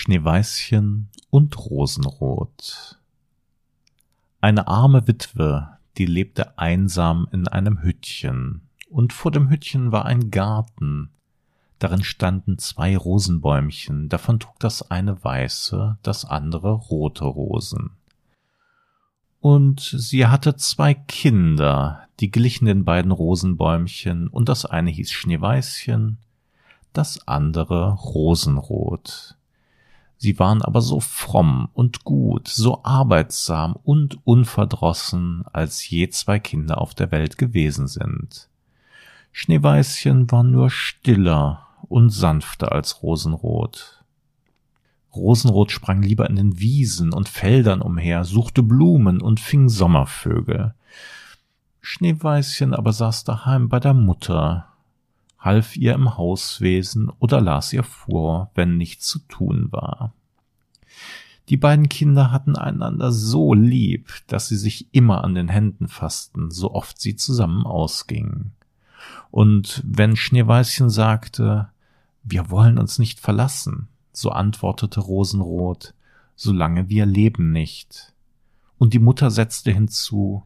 Schneeweißchen und Rosenrot. Eine arme Witwe, die lebte einsam in einem Hüttchen, und vor dem Hüttchen war ein Garten. Darin standen zwei Rosenbäumchen, davon trug das eine weiße, das andere rote Rosen. Und sie hatte zwei Kinder, die glichen den beiden Rosenbäumchen, und das eine hieß Schneeweißchen, das andere Rosenrot. Sie waren aber so fromm und gut, so arbeitsam und unverdrossen, als je zwei Kinder auf der Welt gewesen sind. Schneeweißchen war nur stiller und sanfter als Rosenrot. Rosenrot sprang lieber in den Wiesen und Feldern umher, suchte Blumen und fing Sommervögel. Schneeweißchen aber saß daheim bei der Mutter, half ihr im Hauswesen oder las ihr vor, wenn nichts zu tun war. Die beiden Kinder hatten einander so lieb, dass sie sich immer an den Händen fassten, so oft sie zusammen ausgingen. Und wenn Schneeweißchen sagte, wir wollen uns nicht verlassen, so antwortete Rosenrot, solange wir leben nicht. Und die Mutter setzte hinzu,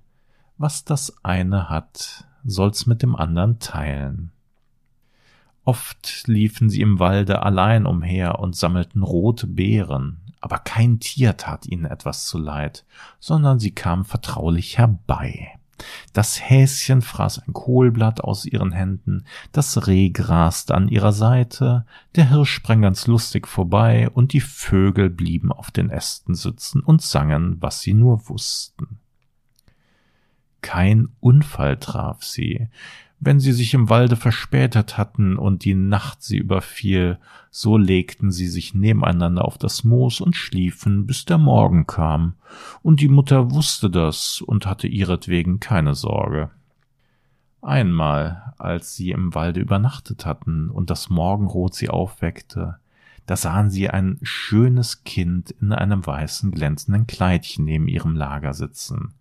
was das eine hat, soll's mit dem andern teilen. Oft liefen sie im Walde allein umher und sammelten rote Beeren, aber kein Tier tat ihnen etwas zuleid, sondern sie kamen vertraulich herbei. Das Häschen fraß ein Kohlblatt aus ihren Händen, das Reh graste an ihrer Seite, der Hirsch sprang ganz lustig vorbei, und die Vögel blieben auf den Ästen sitzen und sangen, was sie nur wussten. Kein Unfall traf sie, wenn sie sich im Walde verspätet hatten und die Nacht sie überfiel, so legten sie sich nebeneinander auf das Moos und schliefen, bis der Morgen kam, und die Mutter wusste das und hatte ihretwegen keine Sorge. Einmal, als sie im Walde übernachtet hatten und das Morgenrot sie aufweckte, da sahen sie ein schönes Kind in einem weißen glänzenden Kleidchen neben ihrem Lager sitzen.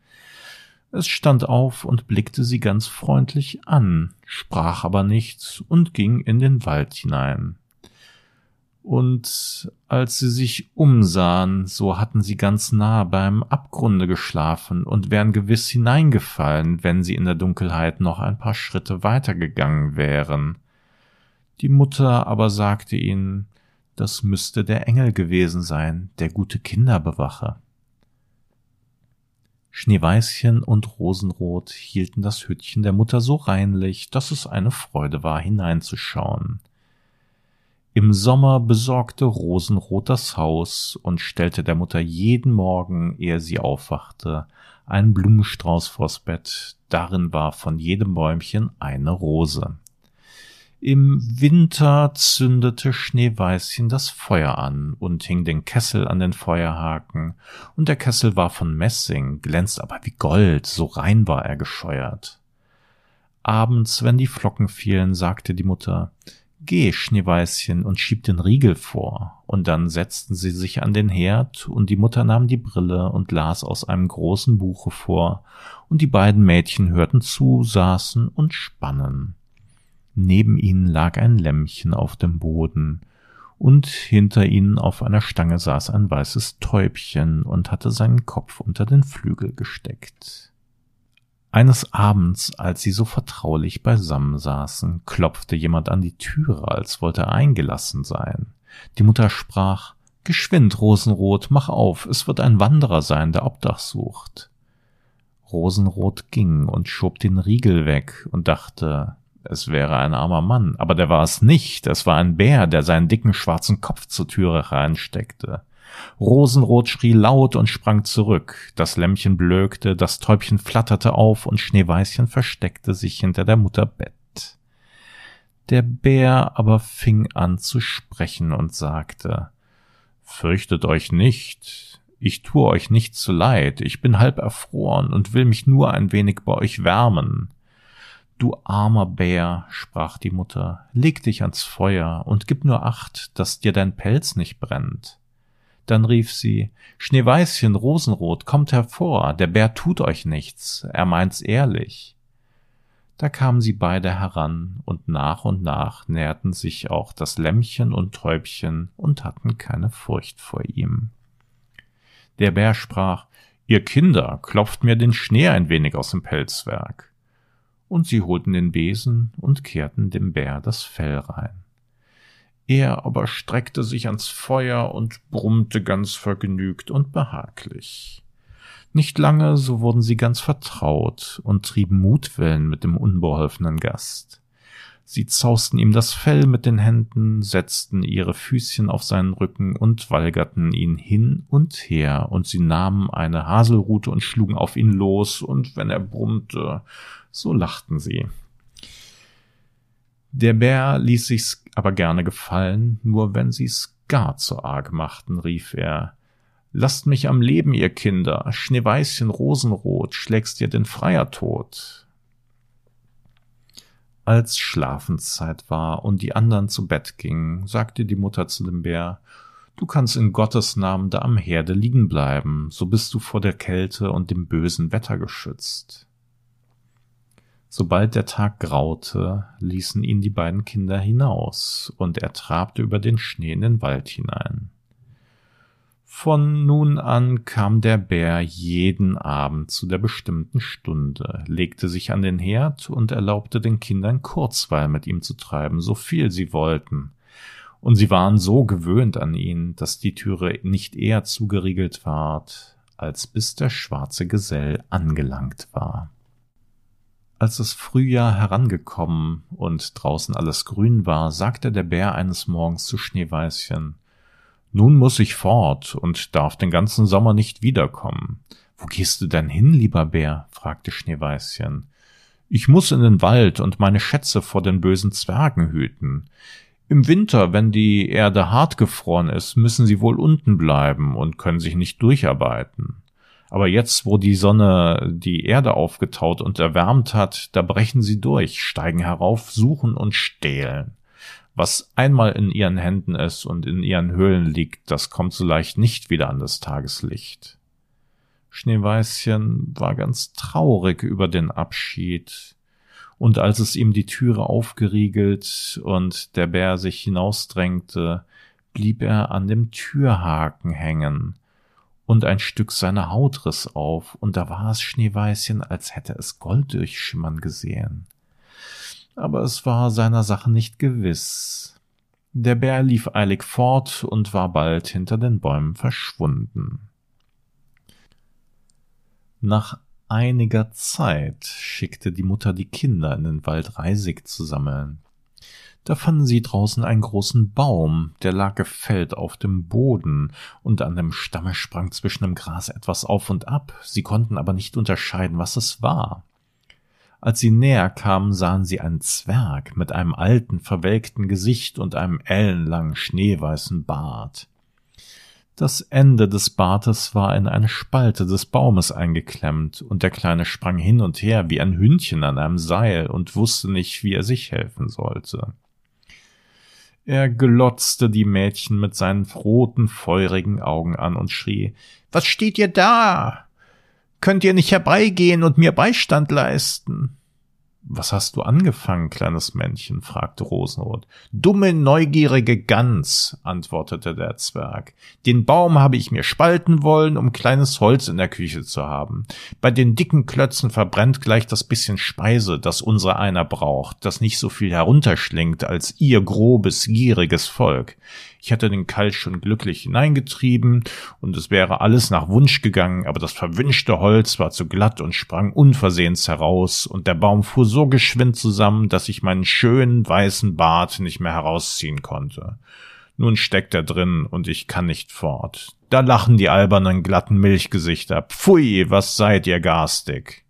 Es stand auf und blickte sie ganz freundlich an, sprach aber nichts und ging in den Wald hinein. Und als sie sich umsahen, so hatten sie ganz nah beim Abgrunde geschlafen und wären gewiss hineingefallen, wenn sie in der Dunkelheit noch ein paar Schritte weitergegangen wären. Die Mutter aber sagte ihnen, das müsste der Engel gewesen sein, der gute Kinder bewache. Schneeweißchen und Rosenrot hielten das Hüttchen der Mutter so reinlich, dass es eine Freude war, hineinzuschauen. Im Sommer besorgte Rosenrot das Haus und stellte der Mutter jeden Morgen, ehe sie aufwachte, einen Blumenstrauß vors Bett, darin war von jedem Bäumchen eine Rose. Im Winter zündete Schneeweißchen das Feuer an und hing den Kessel an den Feuerhaken, und der Kessel war von Messing, glänzt aber wie Gold, so rein war er gescheuert. Abends, wenn die Flocken fielen, sagte die Mutter, Geh, Schneeweißchen, und schieb den Riegel vor. Und dann setzten sie sich an den Herd, und die Mutter nahm die Brille und las aus einem großen Buche vor, und die beiden Mädchen hörten zu, saßen und spannen. Neben ihnen lag ein Lämmchen auf dem Boden, und hinter ihnen auf einer Stange saß ein weißes Täubchen und hatte seinen Kopf unter den Flügel gesteckt. Eines Abends, als sie so vertraulich beisammen saßen, klopfte jemand an die Türe, als wollte er eingelassen sein. Die Mutter sprach Geschwind, Rosenrot, mach auf, es wird ein Wanderer sein, der Obdach sucht. Rosenrot ging und schob den Riegel weg und dachte, es wäre ein armer Mann, aber der war es nicht, es war ein Bär, der seinen dicken schwarzen Kopf zur Türe reinsteckte. Rosenrot schrie laut und sprang zurück, das Lämmchen blökte, das Täubchen flatterte auf und Schneeweißchen versteckte sich hinter der Mutter Bett. Der Bär aber fing an zu sprechen und sagte Fürchtet euch nicht, ich tue euch nichts zu leid, ich bin halb erfroren und will mich nur ein wenig bei euch wärmen. Du armer Bär, sprach die Mutter, leg dich ans Feuer und gib nur acht, dass dir dein Pelz nicht brennt. Dann rief sie, Schneeweißchen, Rosenrot, kommt hervor, der Bär tut euch nichts, er meint's ehrlich. Da kamen sie beide heran, und nach und nach näherten sich auch das Lämmchen und Täubchen und hatten keine Furcht vor ihm. Der Bär sprach, Ihr Kinder, klopft mir den Schnee ein wenig aus dem Pelzwerk. Und sie holten den Besen und kehrten dem Bär das Fell rein. Er aber streckte sich ans Feuer und brummte ganz vergnügt und behaglich. Nicht lange, so wurden sie ganz vertraut und trieben Mutwellen mit dem unbeholfenen Gast. Sie zausten ihm das Fell mit den Händen, setzten ihre Füßchen auf seinen Rücken und walgerten ihn hin und her, und sie nahmen eine Haselrute und schlugen auf ihn los, und wenn er brummte, so lachten sie. Der Bär ließ sich's aber gerne gefallen, nur wenn sie's gar zu arg machten, rief er, Lasst mich am Leben, ihr Kinder, Schneeweißchen rosenrot, schlägst dir den Freier tot. Als Schlafenszeit war und die anderen zu Bett gingen, sagte die Mutter zu dem Bär, Du kannst in Gottes Namen da am Herde liegen bleiben, so bist du vor der Kälte und dem bösen Wetter geschützt. Sobald der Tag graute, ließen ihn die beiden Kinder hinaus, und er trabte über den Schnee in den Wald hinein. Von nun an kam der Bär jeden Abend zu der bestimmten Stunde, legte sich an den Herd und erlaubte den Kindern Kurzweil mit ihm zu treiben, so viel sie wollten. Und sie waren so gewöhnt an ihn, dass die Türe nicht eher zugeriegelt ward, als bis der schwarze Gesell angelangt war. Als das Frühjahr herangekommen und draußen alles grün war, sagte der Bär eines Morgens zu Schneeweißchen nun muss ich fort und darf den ganzen Sommer nicht wiederkommen. Wo gehst du denn hin, lieber Bär? fragte Schneeweißchen. Ich muss in den Wald und meine Schätze vor den bösen Zwergen hüten. Im Winter, wenn die Erde hart gefroren ist, müssen sie wohl unten bleiben und können sich nicht durcharbeiten. Aber jetzt, wo die Sonne die Erde aufgetaut und erwärmt hat, da brechen sie durch, steigen herauf, suchen und stehlen. Was einmal in ihren Händen ist und in ihren Höhlen liegt, das kommt so leicht nicht wieder an das Tageslicht. Schneeweißchen war ganz traurig über den Abschied, und als es ihm die Türe aufgeriegelt und der Bär sich hinausdrängte, blieb er an dem Türhaken hängen, und ein Stück seiner Haut riss auf, und da war es Schneeweißchen, als hätte es Gold durchschimmern gesehen aber es war seiner Sache nicht gewiss. Der Bär lief eilig fort und war bald hinter den Bäumen verschwunden. Nach einiger Zeit schickte die Mutter die Kinder in den Wald Reisig zu sammeln. Da fanden sie draußen einen großen Baum, der lag gefällt auf dem Boden, und an dem Stamme sprang zwischen dem Gras etwas auf und ab, sie konnten aber nicht unterscheiden, was es war. Als sie näher kamen, sahen sie einen Zwerg mit einem alten, verwelkten Gesicht und einem ellenlangen, schneeweißen Bart. Das Ende des Bartes war in eine Spalte des Baumes eingeklemmt, und der Kleine sprang hin und her wie ein Hündchen an einem Seil und wusste nicht, wie er sich helfen sollte. Er glotzte die Mädchen mit seinen roten, feurigen Augen an und schrie Was steht ihr da? Könnt ihr nicht herbeigehen und mir Beistand leisten? Was hast du angefangen, kleines Männchen? fragte Rosenrot. Dumme, neugierige Gans, antwortete der Zwerg. Den Baum habe ich mir spalten wollen, um kleines Holz in der Küche zu haben. Bei den dicken Klötzen verbrennt gleich das bisschen Speise, das unser einer braucht, das nicht so viel herunterschlingt als ihr grobes, gieriges Volk. Ich hätte den Kalk schon glücklich hineingetrieben und es wäre alles nach Wunsch gegangen, aber das verwünschte Holz war zu glatt und sprang unversehens heraus und der Baum fuhr so geschwind zusammen, dass ich meinen schönen weißen Bart nicht mehr herausziehen konnte. Nun steckt er drin und ich kann nicht fort. Da lachen die albernen glatten Milchgesichter. Pfui, was seid ihr garstig?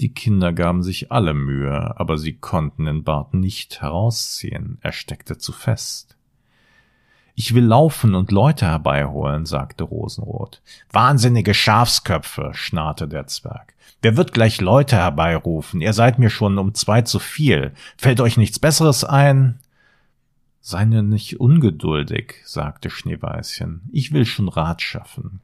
Die Kinder gaben sich alle Mühe, aber sie konnten den Bart nicht herausziehen, er steckte zu fest. Ich will laufen und Leute herbeiholen, sagte Rosenrot. Wahnsinnige Schafsköpfe, schnarrte der Zwerg. Wer wird gleich Leute herbeirufen? Ihr seid mir schon um zwei zu viel. Fällt euch nichts Besseres ein? Sei nur nicht ungeduldig, sagte Schneeweißchen. Ich will schon Rat schaffen.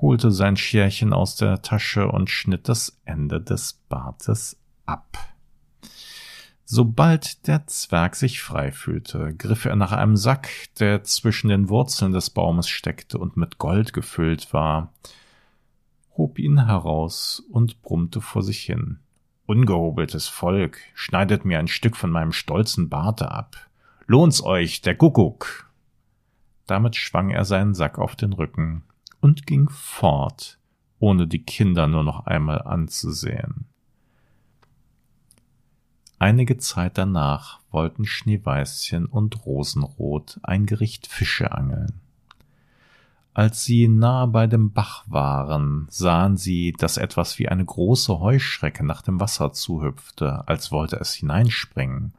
Holte sein Scherchen aus der Tasche und schnitt das Ende des Bartes ab. Sobald der Zwerg sich frei fühlte, griff er nach einem Sack, der zwischen den Wurzeln des Baumes steckte und mit Gold gefüllt war, hob ihn heraus und brummte vor sich hin. Ungehobeltes Volk, schneidet mir ein Stück von meinem stolzen Barte ab. Lohnt's euch, der Kuckuck! Damit schwang er seinen Sack auf den Rücken und ging fort, ohne die Kinder nur noch einmal anzusehen. Einige Zeit danach wollten Schneeweißchen und Rosenrot ein Gericht Fische angeln. Als sie nahe bei dem Bach waren, sahen sie, dass etwas wie eine große Heuschrecke nach dem Wasser zuhüpfte, als wollte es hineinspringen.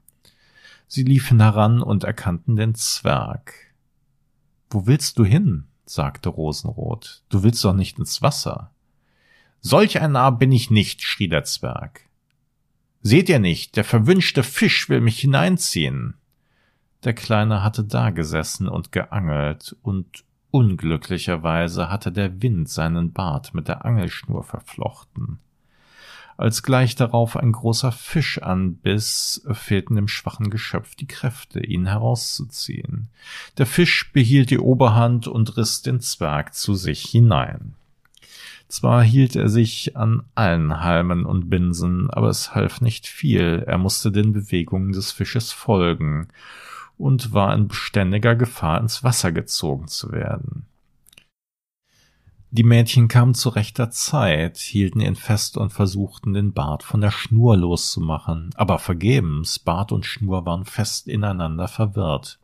Sie liefen heran und erkannten den Zwerg. Wo willst du hin? Sagte Rosenrot. Du willst doch nicht ins Wasser. Solch ein Narr bin ich nicht, schrie der Zwerg. Seht ihr nicht, der verwünschte Fisch will mich hineinziehen. Der Kleine hatte dagesessen und geangelt, und unglücklicherweise hatte der Wind seinen Bart mit der Angelschnur verflochten. Als gleich darauf ein großer Fisch anbiss, fehlten dem schwachen Geschöpf die Kräfte, ihn herauszuziehen. Der Fisch behielt die Oberhand und riss den Zwerg zu sich hinein. Zwar hielt er sich an allen Halmen und Binsen, aber es half nicht viel, er musste den Bewegungen des Fisches folgen und war in beständiger Gefahr, ins Wasser gezogen zu werden. Die Mädchen kamen zu rechter Zeit, hielten ihn fest und versuchten, den Bart von der Schnur loszumachen, aber vergebens, Bart und Schnur waren fest ineinander verwirrt.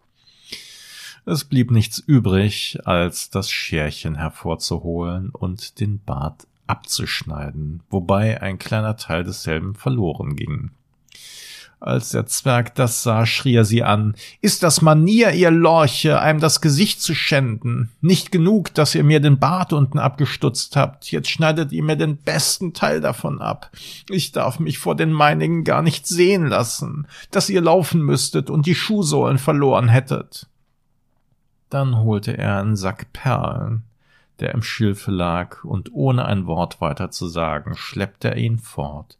Es blieb nichts übrig, als das Scherchen hervorzuholen und den Bart abzuschneiden, wobei ein kleiner Teil desselben verloren ging. Als der Zwerg das sah, schrie er sie an. Ist das Manier, ihr Lorche, einem das Gesicht zu schänden? Nicht genug, dass ihr mir den Bart unten abgestutzt habt. Jetzt schneidet ihr mir den besten Teil davon ab. Ich darf mich vor den meinigen gar nicht sehen lassen, dass ihr laufen müsstet und die Schuhsohlen verloren hättet. Dann holte er einen Sack Perlen, der im Schilfe lag, und ohne ein Wort weiter zu sagen, schleppte er ihn fort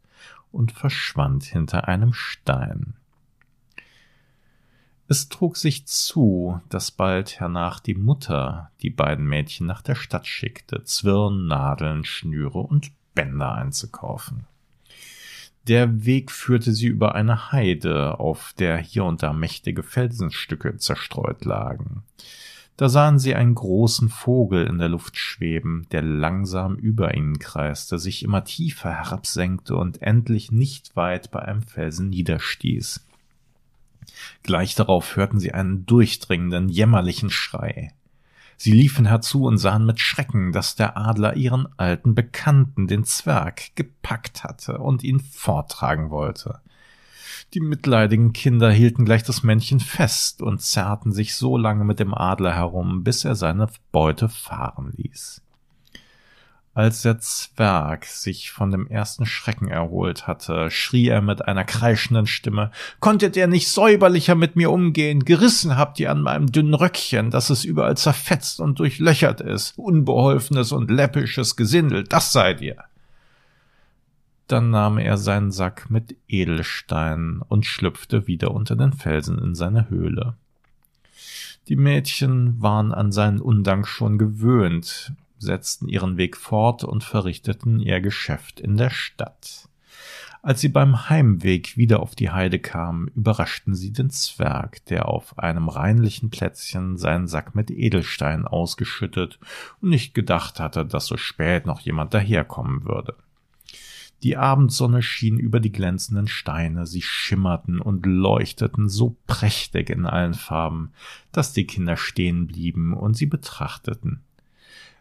und verschwand hinter einem Stein. Es trug sich zu, dass bald hernach die Mutter die beiden Mädchen nach der Stadt schickte, Zwirn, Nadeln, Schnüre und Bänder einzukaufen. Der Weg führte sie über eine Heide, auf der hier und da mächtige Felsenstücke zerstreut lagen. Da sahen sie einen großen Vogel in der Luft schweben, der langsam über ihnen kreiste, sich immer tiefer herabsenkte und endlich nicht weit bei einem Felsen niederstieß. Gleich darauf hörten sie einen durchdringenden, jämmerlichen Schrei. Sie liefen herzu und sahen mit Schrecken, dass der Adler ihren alten Bekannten, den Zwerg, gepackt hatte und ihn forttragen wollte. Die mitleidigen Kinder hielten gleich das Männchen fest und zerrten sich so lange mit dem Adler herum, bis er seine Beute fahren ließ. Als der Zwerg sich von dem ersten Schrecken erholt hatte, schrie er mit einer kreischenden Stimme Konntet ihr nicht säuberlicher mit mir umgehen? Gerissen habt ihr an meinem dünnen Röckchen, dass es überall zerfetzt und durchlöchert ist. Unbeholfenes und läppisches Gesindel, das seid ihr. Dann nahm er seinen Sack mit Edelsteinen und schlüpfte wieder unter den Felsen in seine Höhle. Die Mädchen waren an seinen Undank schon gewöhnt, setzten ihren Weg fort und verrichteten ihr Geschäft in der Stadt. Als sie beim Heimweg wieder auf die Heide kamen, überraschten sie den Zwerg, der auf einem reinlichen Plätzchen seinen Sack mit Edelsteinen ausgeschüttet und nicht gedacht hatte, dass so spät noch jemand daherkommen würde. Die Abendsonne schien über die glänzenden Steine, sie schimmerten und leuchteten so prächtig in allen Farben, dass die Kinder stehen blieben und sie betrachteten.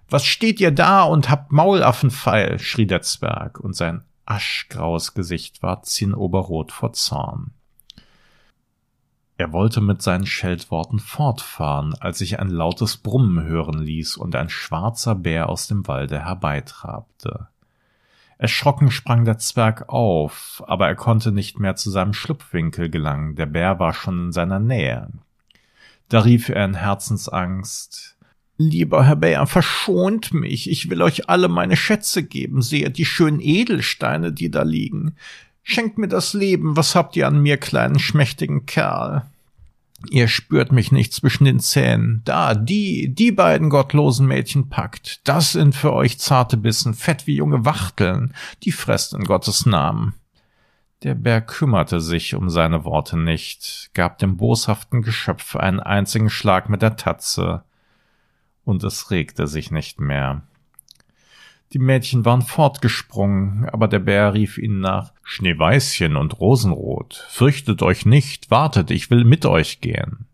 Was steht ihr da und habt Maulaffenpfeil? schrie der Zwerg, und sein aschgraues Gesicht war zinnoberrot vor Zorn. Er wollte mit seinen Scheltworten fortfahren, als sich ein lautes Brummen hören ließ und ein schwarzer Bär aus dem Walde herbeitrabte. Erschrocken sprang der Zwerg auf, aber er konnte nicht mehr zu seinem Schlupfwinkel gelangen, der Bär war schon in seiner Nähe. Da rief er in Herzensangst Lieber Herr Bär, verschont mich, ich will euch alle meine Schätze geben, seht die schönen Edelsteine, die da liegen. Schenkt mir das Leben, was habt ihr an mir, kleinen schmächtigen Kerl? Ihr spürt mich nicht zwischen den Zähnen. Da, die, die beiden gottlosen Mädchen packt. Das sind für euch zarte Bissen, fett wie junge Wachteln. Die fresst in Gottes Namen. Der Bär kümmerte sich um seine Worte nicht, gab dem boshaften Geschöpf einen einzigen Schlag mit der Tatze, und es regte sich nicht mehr. Die Mädchen waren fortgesprungen, aber der Bär rief ihnen nach Schneeweißchen und Rosenrot, fürchtet euch nicht, wartet, ich will mit euch gehen.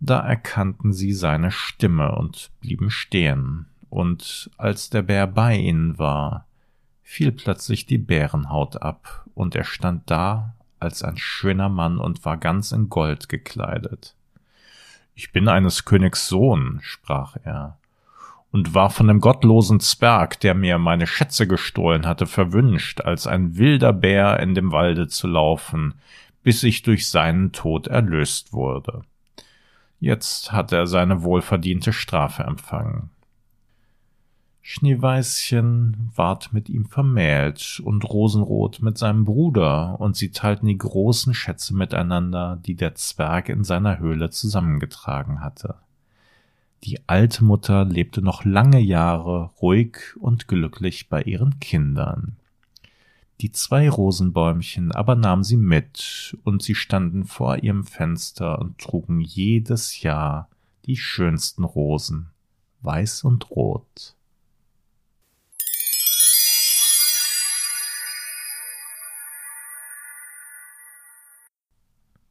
Da erkannten sie seine Stimme und blieben stehen, und als der Bär bei ihnen war, fiel plötzlich die Bärenhaut ab, und er stand da als ein schöner Mann und war ganz in Gold gekleidet. Ich bin eines Königs Sohn, sprach er, und war von dem gottlosen Zwerg, der mir meine Schätze gestohlen hatte, verwünscht, als ein wilder Bär in dem Walde zu laufen, bis ich durch seinen Tod erlöst wurde. Jetzt hat er seine wohlverdiente Strafe empfangen. Schneeweißchen ward mit ihm vermählt und Rosenrot mit seinem Bruder, und sie teilten die großen Schätze miteinander, die der Zwerg in seiner Höhle zusammengetragen hatte. Die alte Mutter lebte noch lange Jahre ruhig und glücklich bei ihren Kindern. Die zwei Rosenbäumchen aber nahm sie mit, und sie standen vor ihrem Fenster und trugen jedes Jahr die schönsten Rosen, weiß und rot.